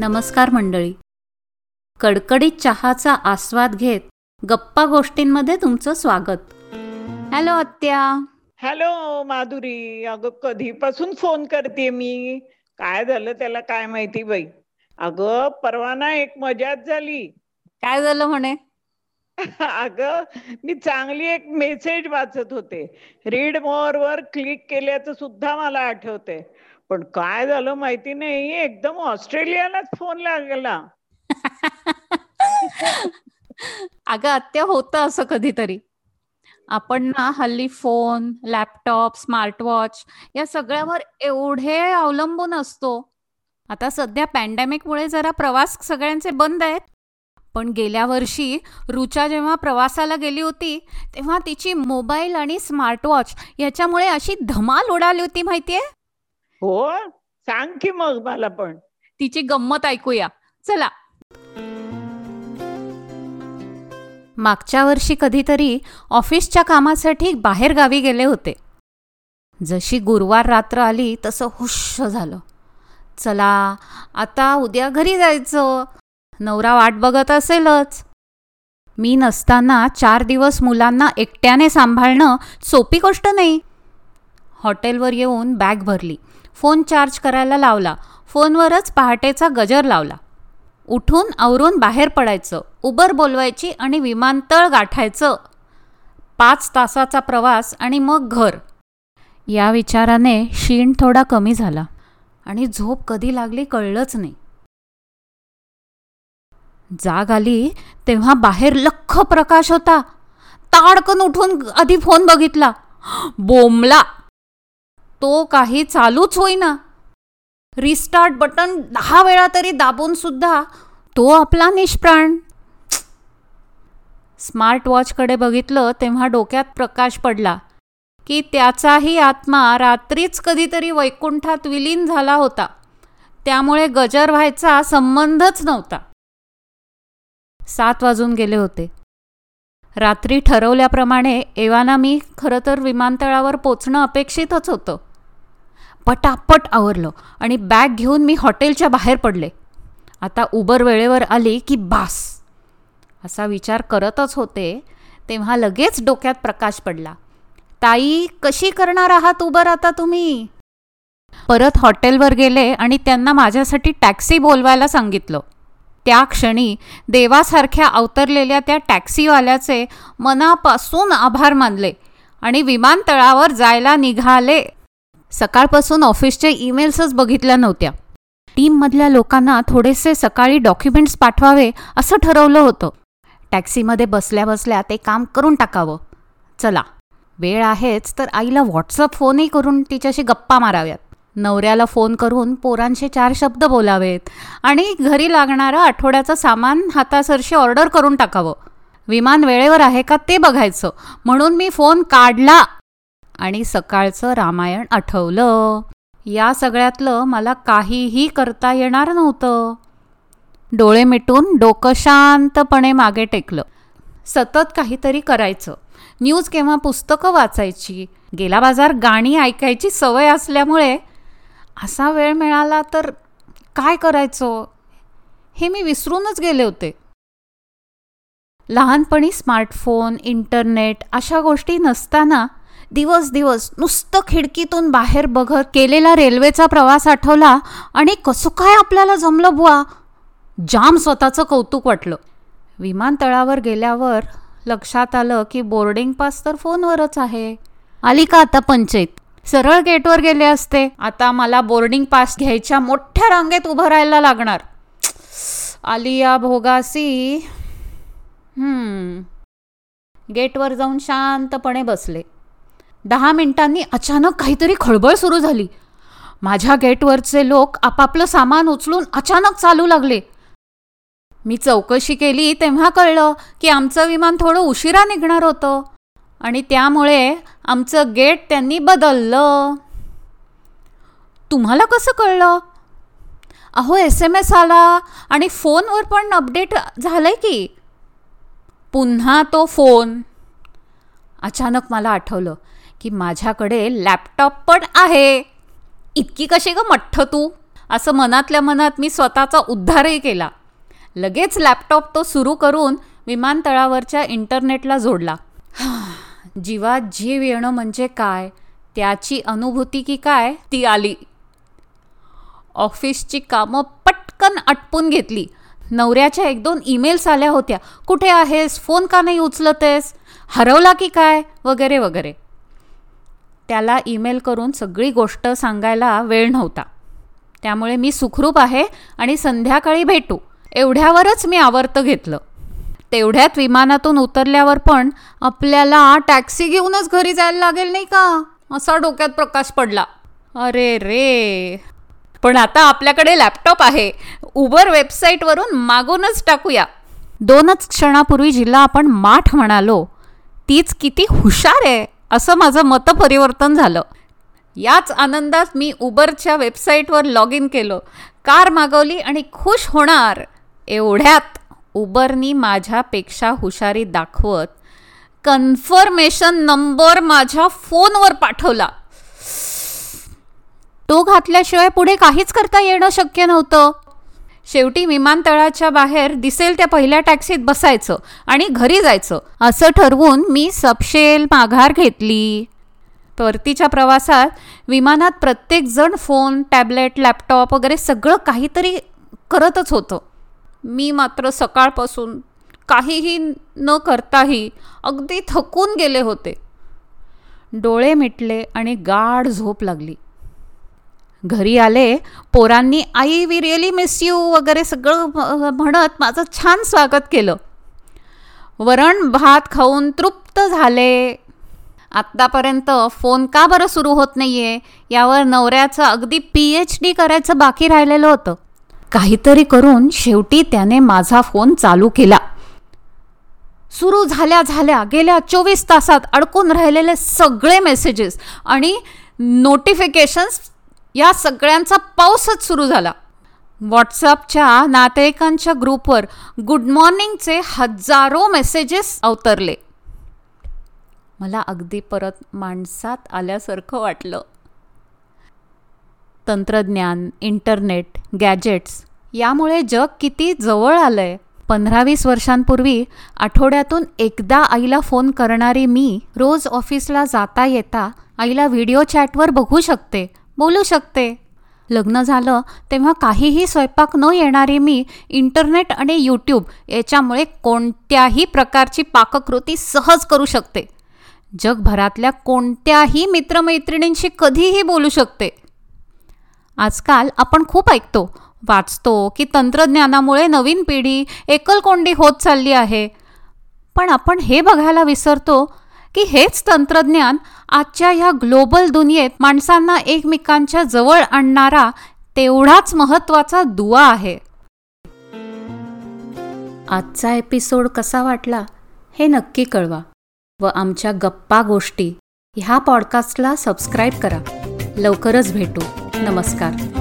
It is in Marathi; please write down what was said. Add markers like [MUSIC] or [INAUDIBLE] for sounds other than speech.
नमस्कार मंडळी. कडकडीत चहाचा आस्वाद घेत गप्पा गोष्टींमध्ये तुमचं स्वागत. हॅलो आत्या. हॅलो माधुरी. अगं कधीपासून फोन करते मी? काय झालं त्याला काय माहिती बाई? अगं परवा ना एक मजाच झाली. काय झालं म्हणे? [LAUGHS] अगं मी चांगली एक मेसेज वाचत होते. रीड मोर वर क्लिक केल्याचं सुद्धा मला आठवते पण काय झालं माहिती नाही. एकदम ऑस्ट्रेलियालाच फोन लागला. [LAUGHS] अगं आत्या होतं असं कधीतरी. आपण ना हल्ली फोन लॅपटॉप स्मार्टवॉच या सगळ्यावर एवढे अवलंबून असतो. आता सध्या पॅन्डेमिकमुळे जरा प्रवास सगळ्यांचे बंद आहेत. पण गेल्या वर्षी रुचा जेव्हा प्रवासाला गेली होती तेव्हा तिची मोबाईल आणि स्मार्टवॉच याच्यामुळे अशी धमाल उडाली होती माहिती आहे हो सांग की मग मला पण. तिची गंमत ऐकूया. चला. मागच्या वर्षी कधीतरी ऑफिसच्या कामासाठी बाहेर गावी गेले होते. जशी गुरुवार रात्र आली तसं हुश झालं. चला आता उद्या घरी जायचं. नवरा वाट बघत असेलच. मी नसताना चार दिवस मुलांना एकट्याने सांभाळणं सोपी गोष्ट नाही. हॉटेलवर येऊन बॅग भरली. फोन चार्ज करायला लावला. फोनवरच पहाटेचा गजर लावला. उठून आवरून बाहेर पडायचं. उबर बोलवायची आणि विमानतळ गाठायचं. पाच तासाचा प्रवास आणि मग घर. या विचाराने शीण थोडा कमी झाला. आणि झोप कधी लागली कळलंच नाही. जाग आली तेव्हा बाहेर लख प्रकाश होता. ताडकन उठून आधी फोन बघितला. बोमला तो काही चालूच होईना. रिस्टार्ट बटन दहा वेळा तरी दाबून सुद्धा तो आपला निष्प्राण. स्मार्ट वॉचकडे बघितलं तेव्हा डोक्यात प्रकाश पडला की त्याचाही आत्मा रात्रीच कधीतरी वैकुंठात विलीन झाला होता. त्यामुळे गजर व्हायचा संबंधच नव्हता. सात वाजून गेले होते. रात्री ठरवल्याप्रमाणे एवाना मी खरं तर विमानतळावर पोचणं अपेक्षितच होतं. पटापट आवरलं आणि बॅग घेऊन मी हॉटेलच्या बाहेर पडले. आता उबर वेळेवर आली की बास. असा विचार करतच होते तेव्हा लगेच डोक्यात प्रकाश पडला. ताई कशी करणार आहात उबर आता तुम्ही? परत हॉटेलवर गेले आणि त्यांना माझ्यासाठी टॅक्सी बोलवायला सांगितलं. त्या क्षणी देवासारख्या अवतरलेल्या त्या टॅक्सीवाल्याचे मनापासून आभार मानले आणि विमानतळावर जायला निघाले. सकाळपासून ऑफिसचे ईमेल्सच बघितल्या नव्हत्या. टीममधल्या लोकांना थोडेसे सकाळी डॉक्युमेंट्स पाठवावे असं ठरवलं होतं. टॅक्सीमध्ये बसल्या बसल्या ते काम करून टाकावं. चला वेळ आहेच तर आईला व्हॉट्सअप फोनही करून तिच्याशी गप्पा माराव्यात. नवऱ्याला फोन करून पोरांचे चार शब्द बोलावेत आणि घरी लागणारं आठवड्याचं सामान हातासरशी ऑर्डर करून टाकावं. विमान वेळेवर आहे का ते बघायचं. म्हणून मी फोन काढला. आणि सकाळचं रामायण आठवलं. या सगळ्यातलं मला काहीही करता येणार नव्हतं. डोळे मिटून डोकं शांतपणे मागे टेकलं. सतत काहीतरी करायचं. न्यूज किंवा पुस्तकं वाचायची. गेला बाजार गाणी ऐकायची सवय असल्यामुळे असा वेळ मिळाला तर काय करायचं? हे मी विसरूनच गेले होते. लहानपणी स्मार्टफोन इंटरनेट अशा गोष्टी नसताना दिवस दिवस नुसतं खिडकीतून बाहेर बघत केलेला रेल्वेचा प्रवास आठवला आणि कसं काय आपल्याला जमलं बुवा? जाम स्वतःचं कौतुक वाटलं. विमानतळावर गेल्यावर लक्षात आलं की बोर्डिंग पास तर फोनवरच आहे. आली का आता पंचायत सरळ गेटवर गेले असते. आता मला बोर्डिंग पास घ्यायच्या मोठ्या रांगेत उभं राहायला लागणार. आलिया भोगासी. गेटवर जाऊन शांतपणे बसले. दहा मिनिटांनी अचानक काहीतरी खळबळ सुरू झाली. माझ्या गेटवरचे लोक आपापलं सामान उचलून अचानक चालू लागले. मी चौकशी केली तेव्हा कळलं की आमचं विमान थोडं उशिरा निघणार होतं आणि त्यामुळे आमचं गेट त्यांनी बदललं. तुम्हाला कसं कळलं? अहो एस एम एस आला आणि फोनवर पण अपडेट झालंय की. पुन्हा तो फोन. अचानक मला आठवलं. की माझ्याकडे लॅपटॉप पण आहे. इतकी कशी ग मठ्ठ तू? असं मनातल्या मनात मी स्वतःचा उद्धारही केला. लगेच लॅपटॉप तो सुरू करून विमानतळावरच्या इंटरनेटला जोडला. जीवात जीव येणं म्हणजे काय? त्याची अनुभूती की काय? ती आली. ऑफिसची कामं पटकन आटपून घेतली. नवऱ्याच्या एक दोन ईमेल्स आल्या होत्या. कुठे आहेस? फोन का नाही उचलतेस? हरवला की काय? वगैरे वगैरे. त्याला ईमेल करून सगळी गोष्ट सांगायला वेळ नव्हता. त्यामुळे मी सुखरूप आहे आणि संध्याकाळी भेटू. एवढ्यावरच मी आवर्त घेतलं. तेवढ्यात विमानातून उतरल्यावर पण आपल्याला टॅक्सी घेऊनच घरी जायला लागेल नाही का? असा डोक्यात प्रकाश पडला. अरे रे! पण आता आपल्याकडे लॅपटॉप आहे. उबर वेबसाईटवरून मागूनच टाकूया. दोनच क्षणापूर्वी जिला आपण माठ म्हणालो तीच किती हुशार आहे. असं माझं मतपरिवर्तन झालं. याच आनंदात मी उबरच्या वेबसाईटवर लॉग इन केलं. कार मागवली आणि खुश होणार. एवढ्यात उबरनी माझ्यापेक्षा हुशारी दाखवत कन्फर्मेशन नंबर माझ्या फोनवर पाठवला. तो घातल्याशिवाय पुढे काहीच करता येणं शक्य नव्हतं. शेवटी विमानतळाच्या बाहेर दिसेल त्या पहिल्या टॅक्सीत बसायचं आणि घरी जायचं असं ठरवून मी सपशेल माघार घेतली. परतीच्या प्रवासात विमानात प्रत्येकजण फोन टॅबलेट लॅपटॉप वगैरे सगळं काहीतरी करतच होतं. मी मात्र सकाळपासून काहीही न करताही अगदी थकून गेले होते. डोळे मिटले आणि गाढ झोप लागली. घरी आले पोरांनी आई वी रिअली मिस यू वगैरे सगळं म्हणत माझं छान स्वागत केलं. वरण भात खाऊन तृप्त झाले. आत्तापर्यंत फोन का बरं सुरू होत नाही आहे यावर नवऱ्याचं अगदी पी एच डी करायचं बाकी राहिलेलं होतं. काहीतरी करून शेवटी त्याने माझा फोन चालू केला. सुरू झाल्या झाल्या गेल्या चोवीस तासात अडकून राहिलेले सगळे मेसेजेस आणि नोटिफिकेशन्स या सगळ्यांचा पाऊसच सुरू झाला. व्हॉट्सअपच्या नातेवाईकांच्या ग्रुपवर गुड मॉर्निंगचे हजारो मेसेजेस अवतरले. मला अगदी परत माणसात आल्यासारखं वाटलं. तंत्रज्ञान इंटरनेट गॅजेट्स यामुळे जग किती जवळ आलं आहे पंधरा वीस वर्षांपूर्वी आठवड्यातून एकदा आईला फोन करणारी मी रोज ऑफिसला जाता येता आईला व्हिडिओ चॅटवर बघू शकते. बोलू शकते. लग्न झालं तेव्हा काहीही स्वयंपाक न येणारी मी इंटरनेट आणि यूट्यूब याच्यामुळे कोणत्याही प्रकारची पाककृती सहज करू शकते. जगभरातल्या कोणत्याही मित्रमैत्रिणींशी कधीही बोलू शकते. आजकाल आपण खूप ऐकतो वाचतो की तंत्रज्ञानामुळे नवीन पिढी एकलकोंडी होत चालली आहे. पण आपण हे बघायला विसरतो की हेच तंत्रज्ञान आजच्या ह्या ग्लोबल दुनियेत माणसांना एकमेकांच्या जवळ आणणारा तेवढाच महत्त्वाचा दुवा आहे. आजचा एपिसोड कसा वाटला हे नक्की कळवा व आमच्या गप्पा गोष्टी ह्या पॉडकास्टला सबस्क्राईब करा. लवकरच भेटू. नमस्कार.